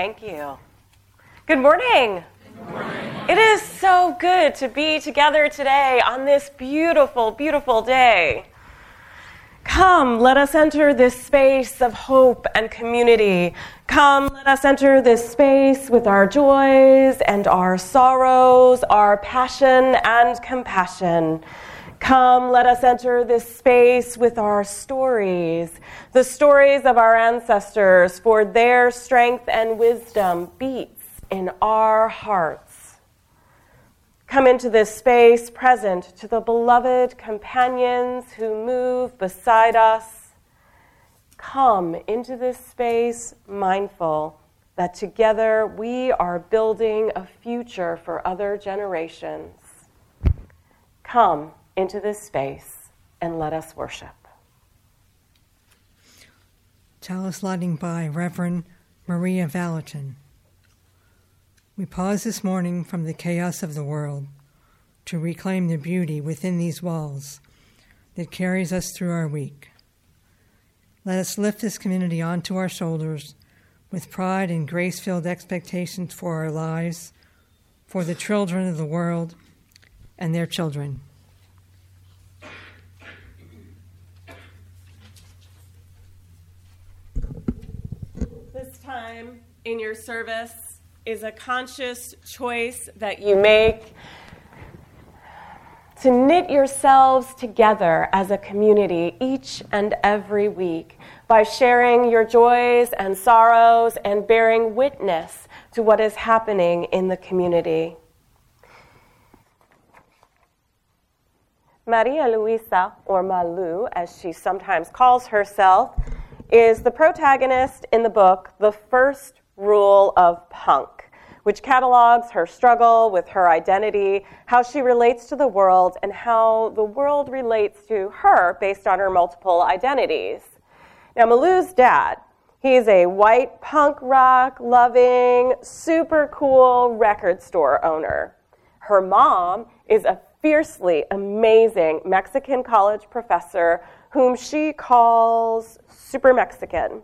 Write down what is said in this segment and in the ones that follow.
Thank you. Good morning. Good morning. It is so good to be together today on this beautiful, beautiful day. Come, let us enter this space of hope and community. Come, let us enter this space with our joys and our sorrows, our passion and compassion. Come, let us enter this space with our stories, the stories of our ancestors, for their strength and wisdom beats in our hearts. Come into this space present to the beloved companions who move beside us. Come into this space mindful that together we are building a future for other generations. Come into this space and let us worship. Chalice lighting by Reverend Maria Valentin. We pause this morning from the chaos of the world to reclaim the beauty within these walls that carries us through our week. Let us lift this community onto our shoulders with pride and grace filled expectations for our lives, for the children of the world, and their children. Time in your service is a conscious choice that you make to knit yourselves together as a community each and every week by sharing your joys and sorrows and bearing witness to what is happening in the community. Maria Luisa, or Malu, as she sometimes calls herself, is the protagonist in the book, The First Rule of Punk, which catalogs her struggle with her identity, how she relates to the world, and how the world relates to her based on her multiple identities. Now, Malu's dad, he's a white punk rock loving, super cool record store owner. Her mom is a fiercely amazing Mexican college professor whom she calls Super Mexican.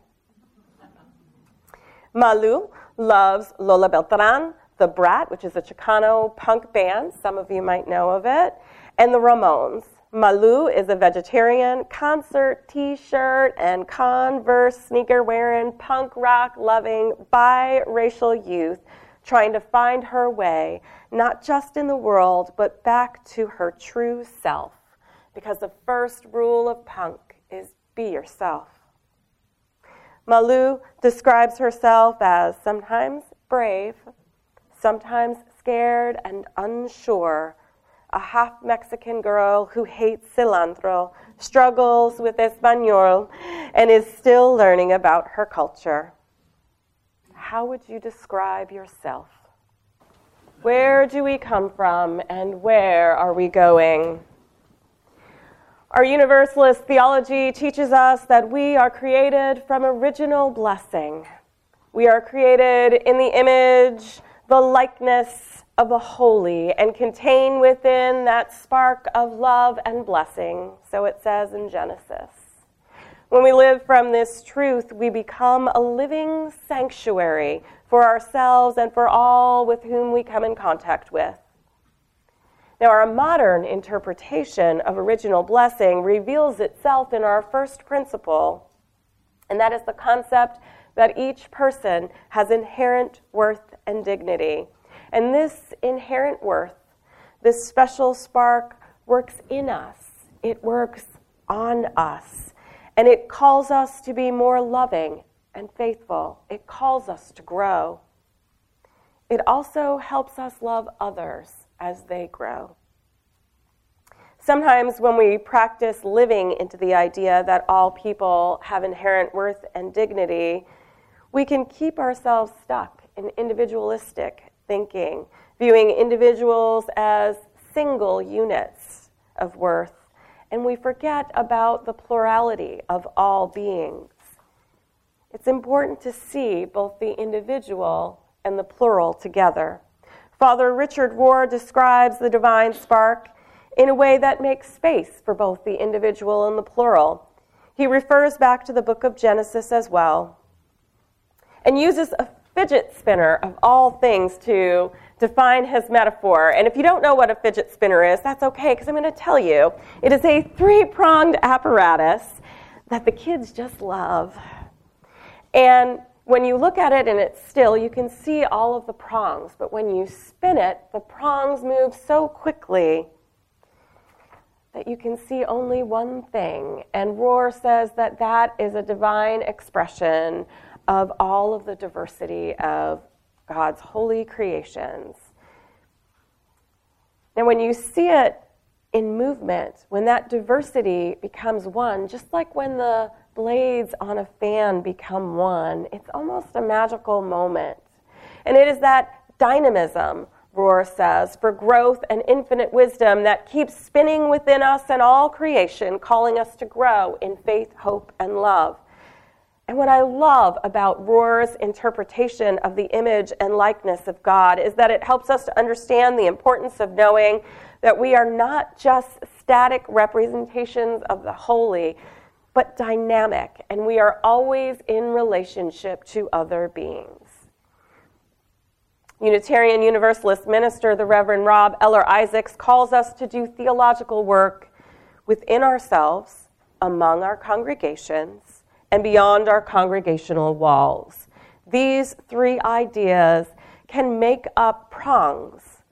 Malu loves Lola Beltran, The Brat, which is a Chicano punk band. Some of you might know of it. And the Ramones. Malu is a vegetarian, concert t shirt and Converse sneaker wearing, punk rock loving, biracial youth trying to find her way, not just in the world, but back to her true self. Because the first rule of punk is be yourself. Malu describes herself as sometimes brave, sometimes scared and unsure, a half Mexican girl who hates cilantro, struggles with Espanol, and is still learning about her culture. How would you describe yourself? Where do we come from and where are we going? Our Universalist theology teaches us that we are created from original blessing. We are created in the image, the likeness of the holy, and contain within that spark of love and blessing. So it says in Genesis. When we live from this truth, we become a living sanctuary for ourselves and for all with whom we come in contact with. Now, our modern interpretation of original blessing reveals itself in our first principle, and that is the concept that each person has inherent worth and dignity. And this inherent worth, this special spark, works in us, it works on us, and it calls us to be more loving and faithful. It calls us to grow. It also helps us love others as they grow. Sometimes, when we practice living into the idea that all people have inherent worth and dignity, we can keep ourselves stuck in individualistic thinking, viewing individuals as single units of worth, and we forget about the plurality of all beings. It's important to see both the individual and the plural together. Father Richard Rohr describes the divine spark in a way that makes space for both the individual and the plural. He refers back to the book of Genesis as well and uses a fidget spinner of all things to define his metaphor. And if you don't know what a fidget spinner is, that's okay, because I'm going to tell you. It is a three pronged apparatus that the kids just love. And when you look at it and it's still, you can see all of the prongs. But when you spin it, the prongs move so quickly that you can see only one thing. And Rohr says that that is a divine expression of all of the diversity of God's holy creations. And when you see it in movement, when that diversity becomes one, just like when the blades on a fan become one, it's almost a magical moment. And it is that dynamism, Rohr says, for growth and infinite wisdom that keeps spinning within us and all creation, calling us to grow in faith, hope, and love. And what I love about Rohr's interpretation of the image and likeness of God is that it helps us to understand the importance of knowing that we are not just static representations of the holy, but dynamic, and we are always in relationship to other beings. Unitarian Universalist minister, the Reverend Rob Eller Isaacs, calls us to do theological work within ourselves, among our congregations, and beyond our congregational walls. These three ideas can make up prongs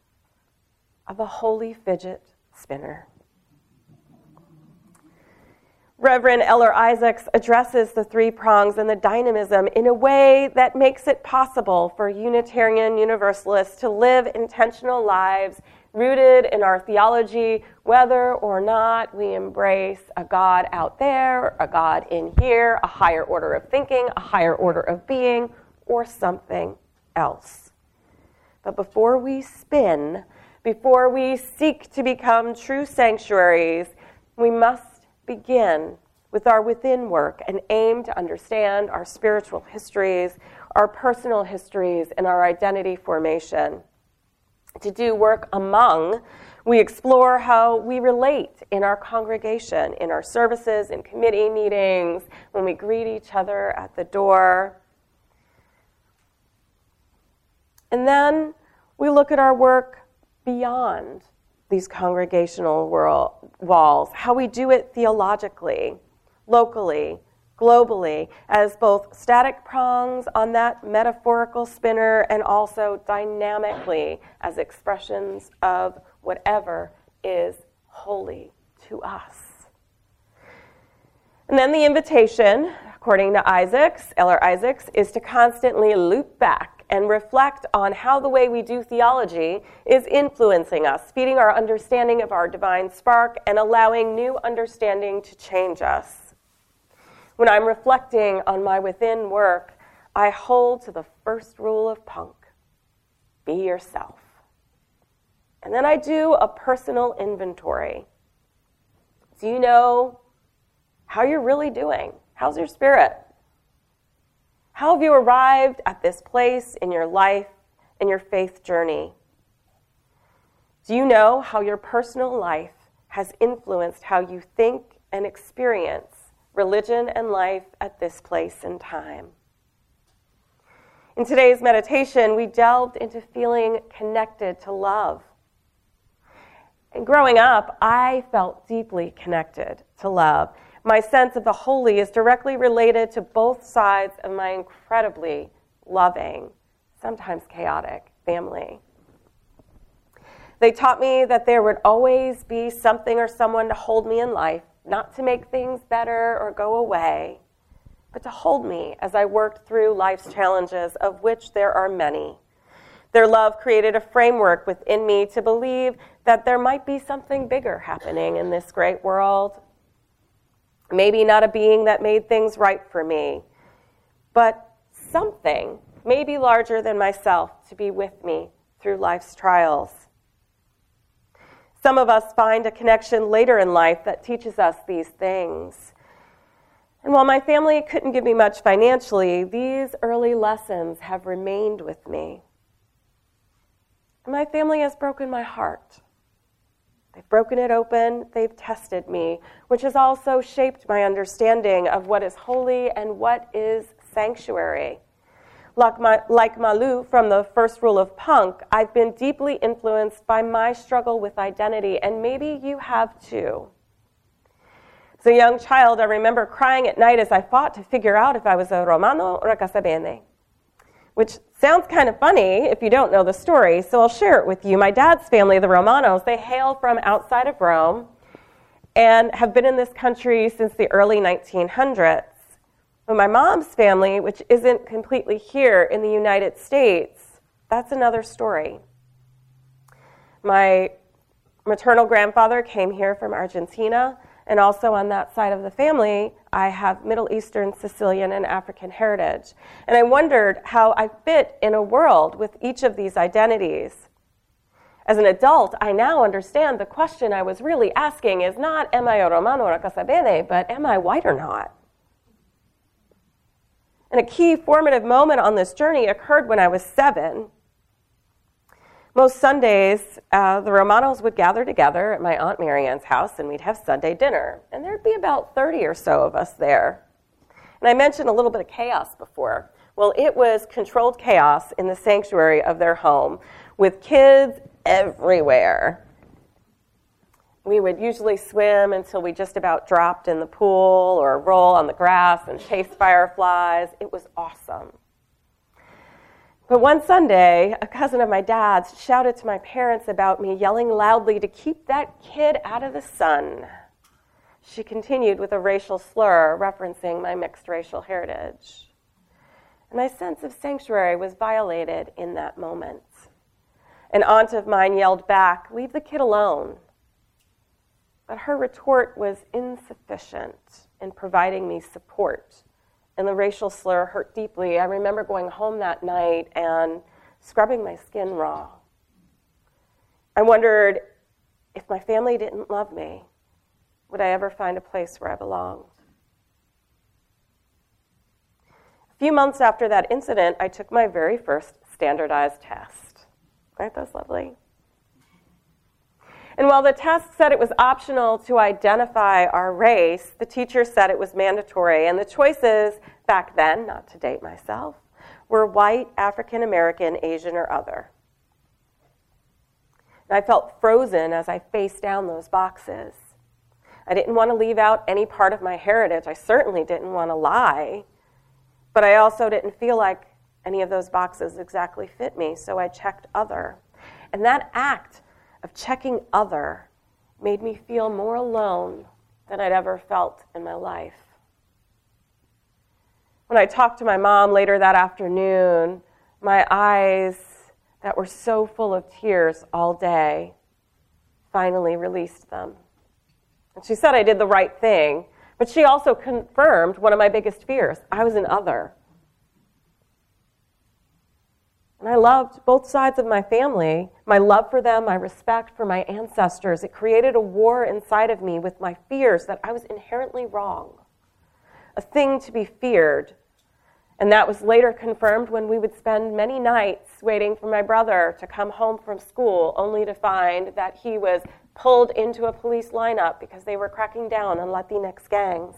of a holy fidget spinner. Reverend Eller Isaacs addresses the three prongs and the dynamism in a way that makes it possible for Unitarian Universalists to live intentional lives rooted in our theology, whether or not we embrace a God out there, a God in here, a higher order of thinking, a higher order of being, or something else. But before we spin, before we seek to become true sanctuaries, we must begin with our within work and aim to understand our spiritual histories, our personal histories, and our identity formation to do work among. We explore how we relate in our congregation, in our services, in committee meetings, when we greet each other at the door. And then we look at our work beyond these congregational world, walls, how we do it theologically, locally, globally as both static prongs on that metaphorical spinner and also dynamically as expressions of whatever is holy to us. And then the invitation, according to Isaacs, Eller Isaacs, is to constantly loop back and reflect on how the way we do theology is influencing us, feeding our understanding of our divine spark, and allowing new understanding to change us. When I'm reflecting on my within work, I hold to the first rule of punk be yourself. And then I do a personal inventory. Do you know how you're really doing? How's your spirit? How have you arrived at this place in your life in your faith journey? Do you know how your personal life has influenced how you think and experience religion and life at this place and time. In today's meditation, we delved into feeling connected to love. And growing up, I felt deeply connected to love. My sense of the holy is directly related to both sides of my incredibly loving, sometimes chaotic family. They taught me that there would always be something or someone to hold me in life not to make things better or go away, but to hold me as I worked through life's challenges, of which there are many. Their love created a framework within me to believe that there might be something bigger happening in this great world. Maybe not a being that made things right for me, but something, maybe larger than myself, to be with me through life's trials. Some of us find a connection later in life that teaches us these things. And while my family couldn't give me much financially, these early lessons have remained with me. My family has broken my heart. They've broken it open, they've tested me, which has also shaped my understanding of what is holy and what is sanctuary. Like, my, like Malu from the first rule of punk, I've been deeply influenced by my struggle with identity, and maybe you have too. As a young child, I remember crying at night as I fought to figure out if I was a Romano or a Casabene, which sounds kind of funny if you don't know the story, so I'll share it with you. My dad's family, the Romanos, they hail from outside of Rome and have been in this country since the early 1900s. But my mom's family, which isn't completely here in the United States, that's another story. My maternal grandfather came here from Argentina, and also on that side of the family, I have Middle Eastern, Sicilian, and African heritage. And I wondered how I fit in a world with each of these identities. As an adult, I now understand the question I was really asking is not, am I a Romano or a Casabene, but am I white or not? And a key formative moment on this journey occurred when I was seven. Most Sundays, uh, the Romanos would gather together at my Aunt Marianne's house and we'd have Sunday dinner. And there'd be about 30 or so of us there. And I mentioned a little bit of chaos before. Well, it was controlled chaos in the sanctuary of their home with kids everywhere we would usually swim until we just about dropped in the pool or roll on the grass and chase fireflies. It was awesome. But one Sunday, a cousin of my dad's shouted to my parents about me yelling loudly to keep that kid out of the sun. She continued with a racial slur referencing my mixed racial heritage. My sense of sanctuary was violated in that moment. An aunt of mine yelled back, Leave the kid alone. But her retort was insufficient in providing me support. And the racial slur hurt deeply. I remember going home that night and scrubbing my skin raw. I wondered if my family didn't love me, would I ever find a place where I belonged? A few months after that incident, I took my very first standardized test. Aren't those lovely? And while the test said it was optional to identify our race, the teacher said it was mandatory. And the choices back then, not to date myself, were white, African American, Asian, or other. And I felt frozen as I faced down those boxes. I didn't want to leave out any part of my heritage. I certainly didn't want to lie. But I also didn't feel like any of those boxes exactly fit me, so I checked other. And that act of checking other made me feel more alone than I'd ever felt in my life. When I talked to my mom later that afternoon, my eyes that were so full of tears all day finally released them. And she said I did the right thing, but she also confirmed one of my biggest fears I was an other. And I loved both sides of my family, my love for them, my respect for my ancestors. It created a war inside of me with my fears that I was inherently wrong, a thing to be feared. And that was later confirmed when we would spend many nights waiting for my brother to come home from school, only to find that he was pulled into a police lineup because they were cracking down on Latinx gangs.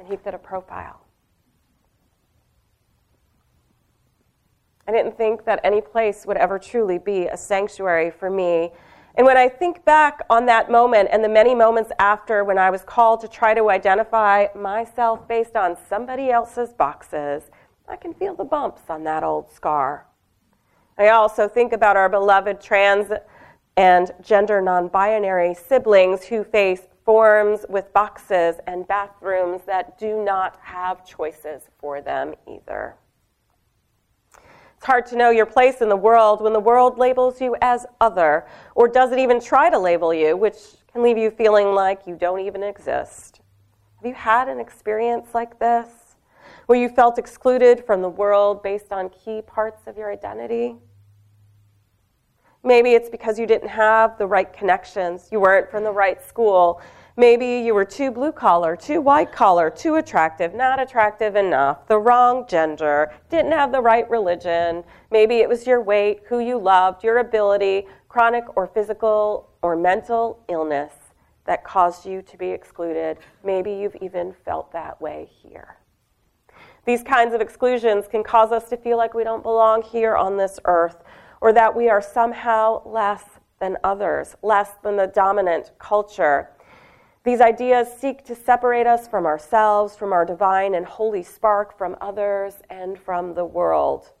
And he fit a profile. I didn't think that any place would ever truly be a sanctuary for me. And when I think back on that moment and the many moments after when I was called to try to identify myself based on somebody else's boxes, I can feel the bumps on that old scar. I also think about our beloved trans and gender non binary siblings who face forms with boxes and bathrooms that do not have choices for them either. It's hard to know your place in the world when the world labels you as other or doesn't even try to label you, which can leave you feeling like you don't even exist. Have you had an experience like this where you felt excluded from the world based on key parts of your identity? Maybe it's because you didn't have the right connections, you weren't from the right school, Maybe you were too blue collar, too white collar, too attractive, not attractive enough, the wrong gender, didn't have the right religion. Maybe it was your weight, who you loved, your ability, chronic or physical or mental illness that caused you to be excluded. Maybe you've even felt that way here. These kinds of exclusions can cause us to feel like we don't belong here on this earth or that we are somehow less than others, less than the dominant culture. These ideas seek to separate us from ourselves, from our divine and holy spark, from others, and from the world.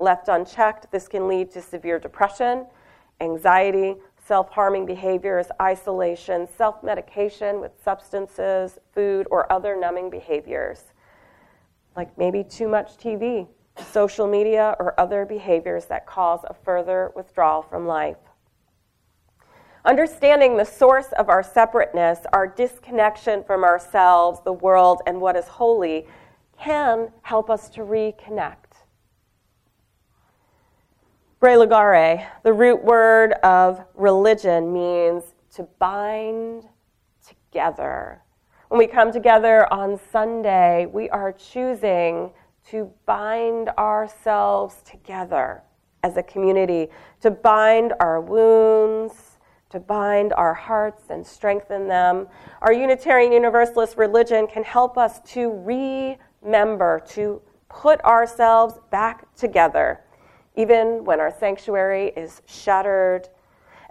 Left unchecked, this can lead to severe depression, anxiety, self harming behaviors, isolation, self medication with substances, food, or other numbing behaviors, like maybe too much TV, social media, or other behaviors that cause a further withdrawal from life. Understanding the source of our separateness, our disconnection from ourselves, the world, and what is holy, can help us to reconnect. Religare, the root word of religion, means to bind together. When we come together on Sunday, we are choosing to bind ourselves together as a community, to bind our wounds, to bind our hearts and strengthen them. Our Unitarian Universalist religion can help us to remember, to put ourselves back together even when our sanctuary is shattered.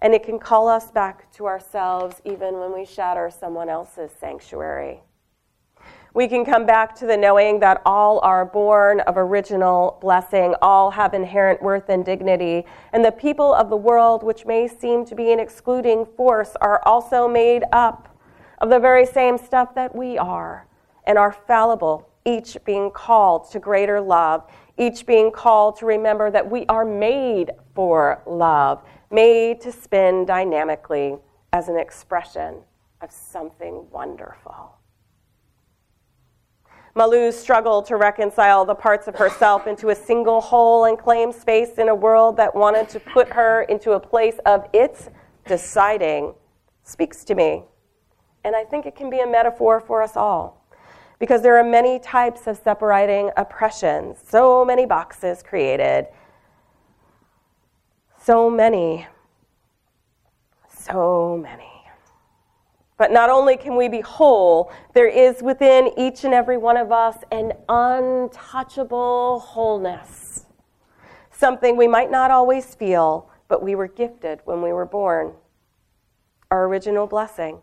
And it can call us back to ourselves even when we shatter someone else's sanctuary. We can come back to the knowing that all are born of original blessing, all have inherent worth and dignity, and the people of the world, which may seem to be an excluding force, are also made up of the very same stuff that we are and are fallible, each being called to greater love, each being called to remember that we are made for love, made to spin dynamically as an expression of something wonderful. Malu struggle to reconcile the parts of herself into a single whole and claim space in a world that wanted to put her into a place of its deciding speaks to me. And I think it can be a metaphor for us all because there are many types of separating oppressions, so many boxes created, so many, so many. But not only can we be whole, there is within each and every one of us an untouchable wholeness. Something we might not always feel, but we were gifted when we were born. Our original blessing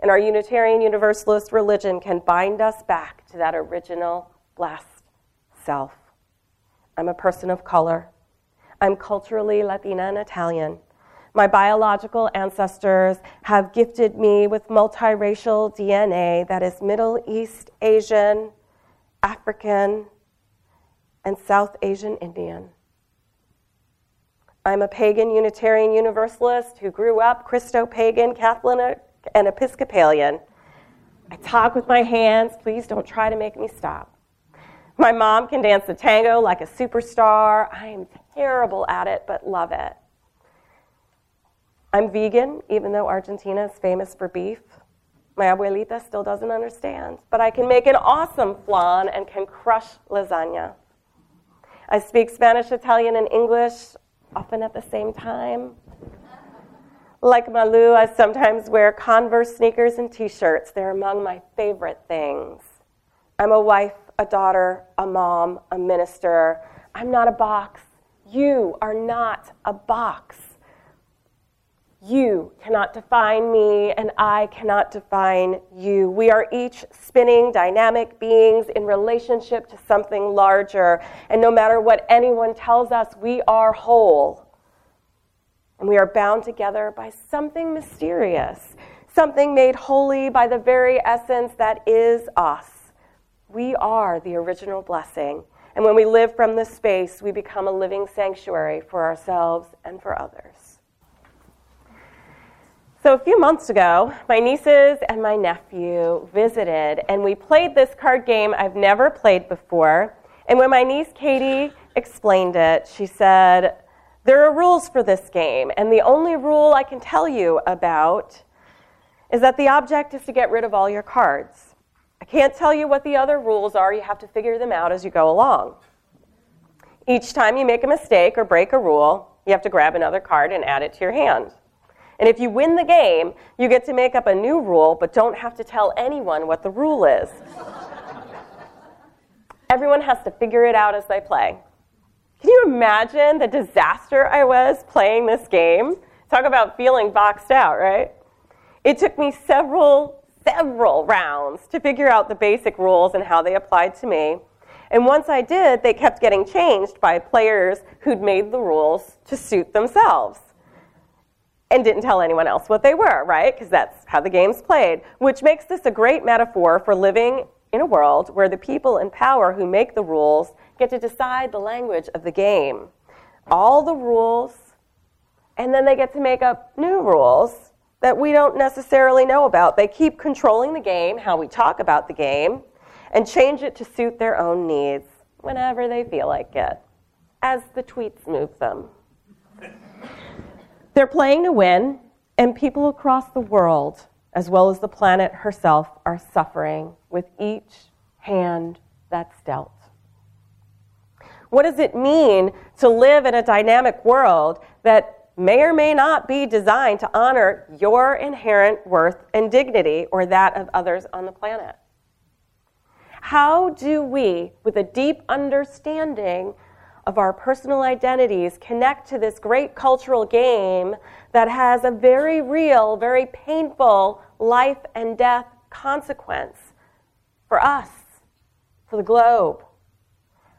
and our Unitarian Universalist religion can bind us back to that original blessed self. I'm a person of color. I'm culturally Latina and Italian. My biological ancestors have gifted me with multiracial DNA that is Middle East Asian, African, and South Asian Indian. I'm a pagan Unitarian Universalist who grew up Christo pagan Catholic and Episcopalian. I talk with my hands. Please don't try to make me stop. My mom can dance the tango like a superstar. I am terrible at it, but love it. I'm vegan, even though Argentina is famous for beef. My abuelita still doesn't understand, but I can make an awesome flan and can crush lasagna. I speak Spanish, Italian, and English often at the same time. Like Malu, I sometimes wear Converse sneakers and t shirts. They're among my favorite things. I'm a wife, a daughter, a mom, a minister. I'm not a box. You are not a box. You cannot define me, and I cannot define you. We are each spinning, dynamic beings in relationship to something larger. And no matter what anyone tells us, we are whole. And we are bound together by something mysterious, something made holy by the very essence that is us. We are the original blessing. And when we live from this space, we become a living sanctuary for ourselves and for others. So, a few months ago, my nieces and my nephew visited, and we played this card game I've never played before. And when my niece Katie explained it, she said, there are rules for this game, and the only rule I can tell you about is that the object is to get rid of all your cards. I can't tell you what the other rules are, you have to figure them out as you go along. Each time you make a mistake or break a rule, you have to grab another card and add it to your hand. And if you win the game, you get to make up a new rule, but don't have to tell anyone what the rule is. everyone has to figure it out as they play. Can you imagine the disaster I was playing this game? Talk about feeling boxed out, right? It took me several, several rounds to figure out the basic rules and how they applied to me. And once I did, they kept getting changed by players who'd made the rules to suit themselves and didn't tell anyone else what they were, right? Because that's how the game's played, which makes this a great metaphor for living in a world where the people in power who make the rules get to decide the language of the game. All the rules, and then they get to make up new rules that we don't necessarily know about. They keep controlling the game, how we talk about the game, and change it to suit their own needs whenever they feel like it, as the tweets move them. They're playing to win, and people across the world, as well as the planet herself, are suffering with each hand that's dealt. What does it mean to live in a dynamic world that may or may not be designed to honor your inherent worth and dignity or that of others on the planet? How do we, with a deep understanding of our personal identities connect to this great cultural game that has a very real, very painful life and death consequence for us, for the globe?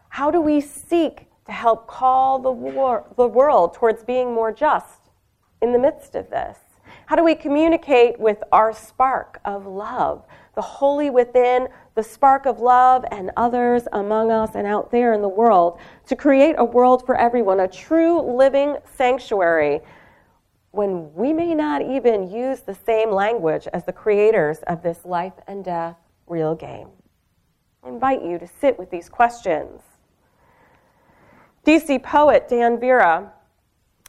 How do we seek to help call the, war, the world towards being more just in the midst of this? How do we communicate with our spark of love, the holy within, the spark of love, and others among us and out there in the world to create a world for everyone, a true living sanctuary when we may not even use the same language as the creators of this life and death real game? I invite you to sit with these questions. DC poet Dan Vera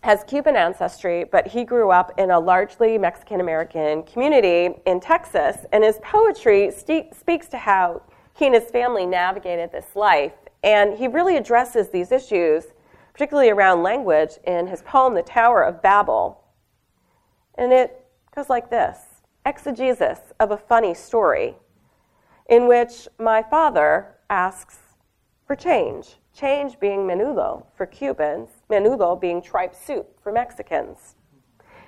has Cuban ancestry, but he grew up in a largely Mexican American community in Texas, and his poetry st- speaks to how he and his family navigated this life. And he really addresses these issues, particularly around language, in his poem, The Tower of Babel. And it goes like this Exegesis of a funny story, in which my father asks for change change being menudo for Cubans, menudo being tripe soup for Mexicans.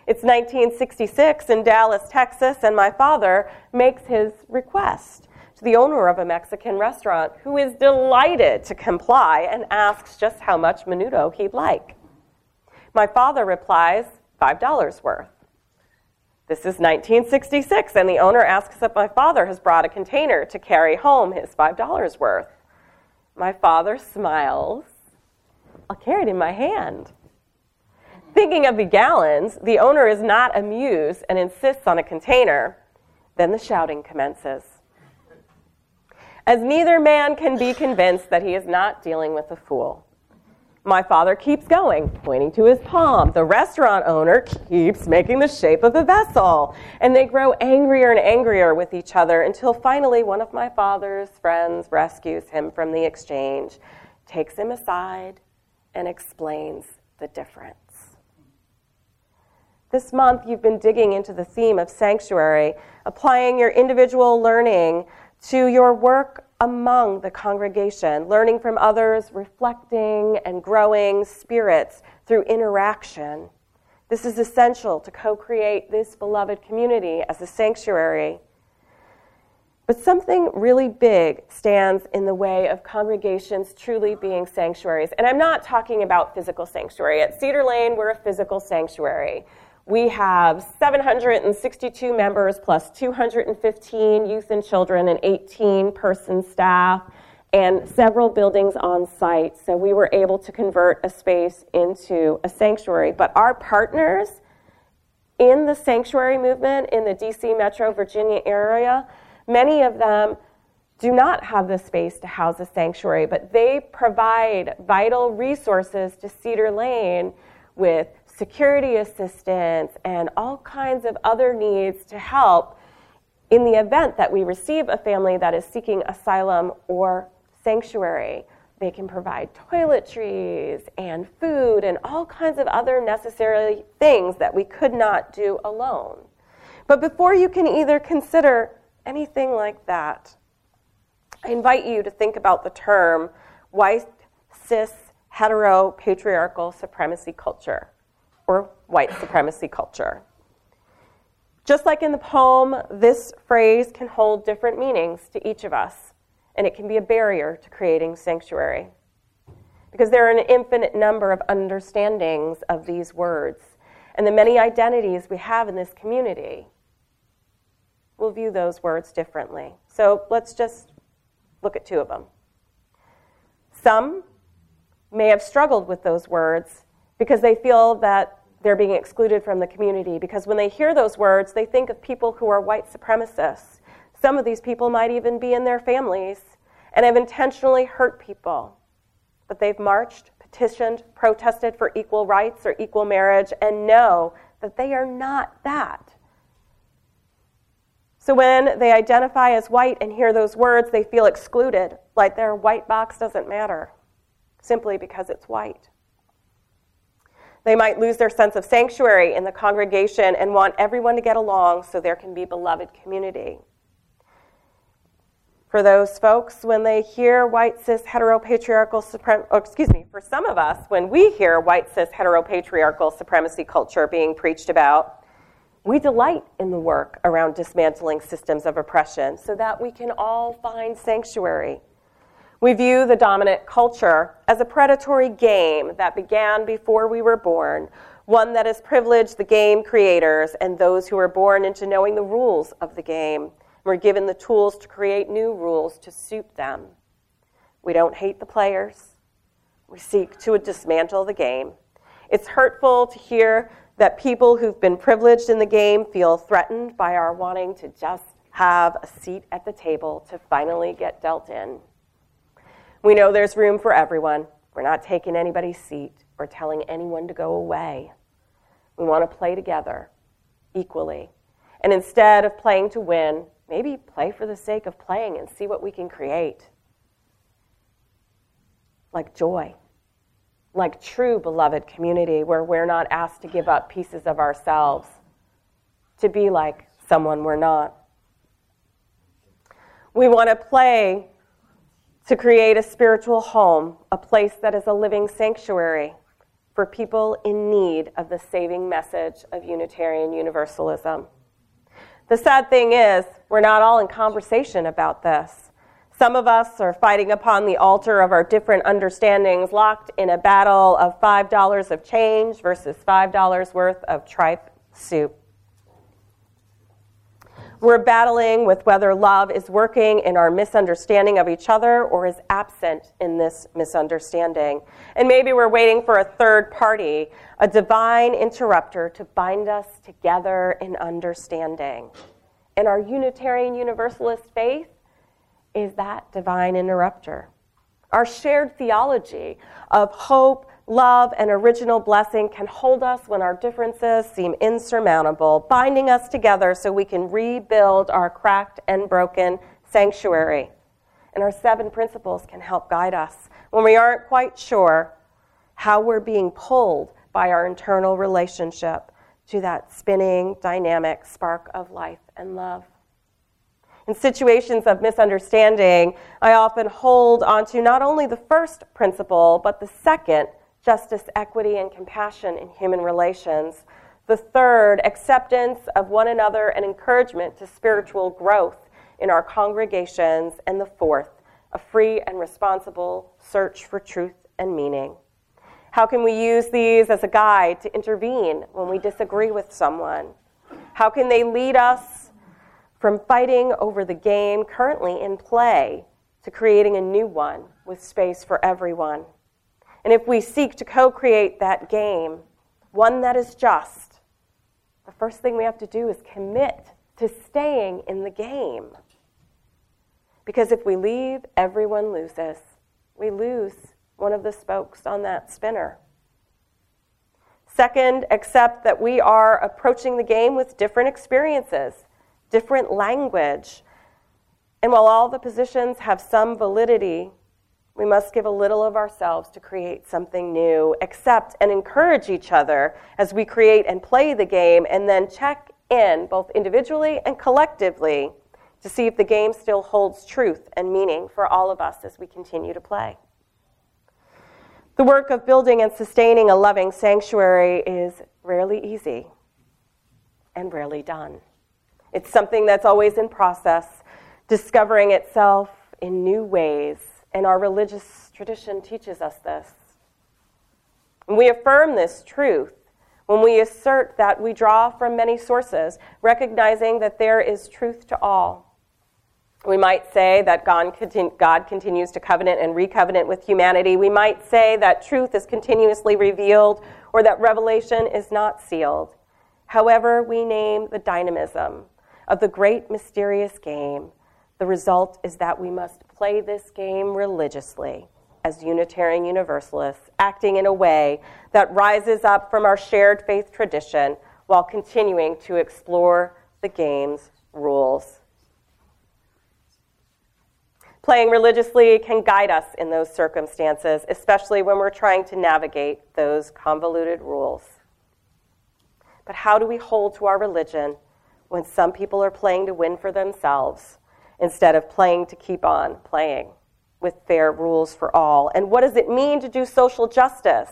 It's 1966 in Dallas, Texas, and my father makes his request to the owner of a Mexican restaurant, who is delighted to comply and asks just how much menudo he'd like. My father replies, $5 worth. This is 1966, and the owner asks if my father has brought a container to carry home his $5 worth. My father smiles. I'll carry it in my hand. Thinking of the gallons, the owner is not amused and insists on a container. Then the shouting commences. As neither man can be convinced that he is not dealing with a fool. My father keeps going, pointing to his palm. The restaurant owner keeps making the shape of a vessel. And they grow angrier and angrier with each other until finally one of my father's friends rescues him from the exchange, takes him aside, and explains the difference. This month, you've been digging into the theme of sanctuary, applying your individual learning to your work among the congregation, learning from others, reflecting and growing spirits through interaction. This is essential to co create this beloved community as a sanctuary. But something really big stands in the way of congregations truly being sanctuaries. And I'm not talking about physical sanctuary. At Cedar Lane, we're a physical sanctuary. We have 762 members plus 215 youth and children and 18 person staff and several buildings on site. So we were able to convert a space into a sanctuary. But our partners in the sanctuary movement in the DC Metro Virginia area, many of them do not have the space to house a sanctuary, but they provide vital resources to Cedar Lane with security assistance, and all kinds of other needs to help in the event that we receive a family that is seeking asylum or sanctuary. They can provide toiletries and food and all kinds of other necessary things that we could not do alone. But before you can either consider anything like that, I invite you to think about the term white, cis, hetero, patriarchal supremacy culture, or white supremacy culture. Just like in the poem, this phrase can hold different meanings to each of us, and it can be a barrier to creating sanctuary. Because there are an infinite number of understandings of these words, and the many identities we have in this community will view those words differently. So let's just look at two of them. Some may have struggled with those words because they feel that they're being excluded from the community. Because when they hear those words, they think of people who are white supremacists. Some of these people might even be in their families and have intentionally hurt people. But they've marched, petitioned, protested for equal rights or equal marriage, and know that they are not that. So when they identify as white and hear those words, they feel excluded, like their white box doesn't matter, simply because it's white. They might lose their sense of sanctuary in the congregation and want everyone to get along so there can be beloved community. For those folks, when they hear white cis heteropatriarchal supremacy, oh, excuse me, for some of us, when we hear white cis heteropatriarchal supremacy culture being preached about, we delight in the work around dismantling systems of oppression so that we can all find sanctuary. We view the dominant culture as a predatory game that began before we were born, one that has privileged the game creators and those who are born into knowing the rules of the game. We're given the tools to create new rules to suit them. We don't hate the players. We seek to dismantle the game. It's hurtful to hear that people who've been privileged in the game feel threatened by our wanting to just have a seat at the table to finally get dealt in. We know there's room for everyone. We're not taking anybody's seat or telling anyone to go away. We want to play together equally. And instead of playing to win, maybe play for the sake of playing and see what we can create. Like joy like true beloved community where we're not asked to give up pieces of ourselves to be like someone we're not. We want to play to create a spiritual home, a place that is a living sanctuary for people in need of the saving message of Unitarian Universalism. The sad thing is, we're not all in conversation about this. Some of us are fighting upon the altar of our different understandings, locked in a battle of $5 of change versus $5 worth of tripe soup. We're battling with whether love is working in our misunderstanding of each other or is absent in this misunderstanding. And maybe we're waiting for a third party, a divine interrupter to bind us together in understanding. In our Unitarian Universalist faith, is that divine interrupter. Our shared theology of hope, love, and original blessing can hold us when our differences seem insurmountable, binding us together so we can rebuild our cracked and broken sanctuary. And our seven principles can help guide us when we aren't quite sure how we're being pulled by our internal relationship to that spinning, dynamic spark of life and love. In situations of misunderstanding, I often hold onto not only the first principle, but the second justice, equity, and compassion in human relations. The third, acceptance of one another and encouragement to spiritual growth in our congregations. And the fourth, a free and responsible search for truth and meaning. How can we use these as a guide to intervene when we disagree with someone? How can they lead us from fighting over the game currently in play to creating a new one with space for everyone. And if we seek to co create that game, one that is just, the first thing we have to do is commit to staying in the game. Because if we leave, everyone loses. We lose one of the spokes on that spinner. Second, accept that we are approaching the game with different experiences different language. And while all the positions have some validity, we must give a little of ourselves to create something new, accept and encourage each other as we create and play the game, and then check in both individually and collectively to see if the game still holds truth and meaning for all of us as we continue to play. The work of building and sustaining a loving sanctuary is rarely easy and rarely done. It's something that's always in process, discovering itself in new ways, and our religious tradition teaches us this. And we affirm this truth when we assert that we draw from many sources, recognizing that there is truth to all. We might say that God, God continues to covenant and recovenant with humanity. We might say that truth is continuously revealed or that revelation is not sealed. However, we name the dynamism of the great mysterious game, the result is that we must play this game religiously as Unitarian Universalists, acting in a way that rises up from our shared faith tradition while continuing to explore the game's rules. Playing religiously can guide us in those circumstances, especially when we're trying to navigate those convoluted rules. But how do we hold to our religion when some people are playing to win for themselves instead of playing to keep on playing with fair rules for all? And what does it mean to do social justice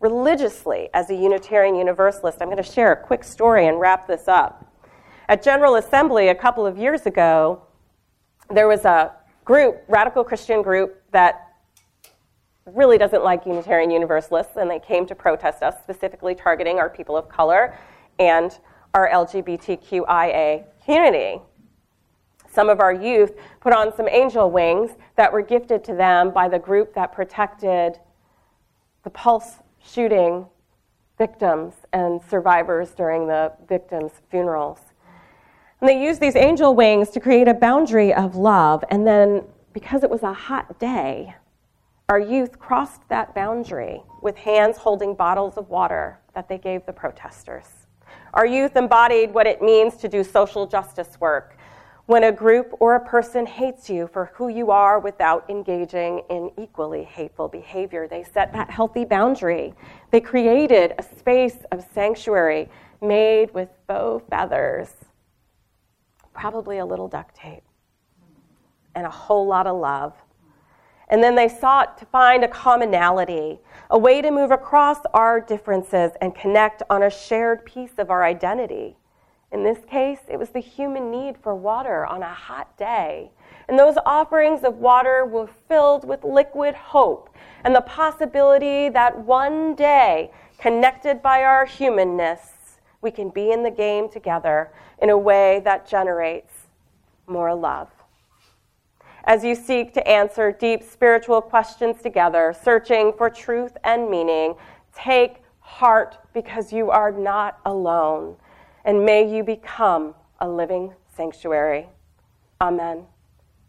religiously as a Unitarian Universalist? I'm going to share a quick story and wrap this up. At General Assembly a couple of years ago, there was a group, radical Christian group, that really doesn't like Unitarian Universalists, and they came to protest us, specifically targeting our people of color and our LGBTQIA community. Some of our youth put on some angel wings that were gifted to them by the group that protected the Pulse shooting victims and survivors during the victims' funerals. And they used these angel wings to create a boundary of love. And then, because it was a hot day, our youth crossed that boundary with hands holding bottles of water that they gave the protesters. Our youth embodied what it means to do social justice work. When a group or a person hates you for who you are without engaging in equally hateful behavior, they set that healthy boundary. They created a space of sanctuary made with faux feathers probably a little duct tape, and a whole lot of love. And then they sought to find a commonality, a way to move across our differences and connect on a shared piece of our identity. In this case, it was the human need for water on a hot day. And those offerings of water were filled with liquid hope and the possibility that one day, connected by our humanness, we can be in the game together in a way that generates more love. As you seek to answer deep spiritual questions together, searching for truth and meaning, take heart because you are not alone. And may you become a living sanctuary. Amen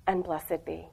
and blessed be.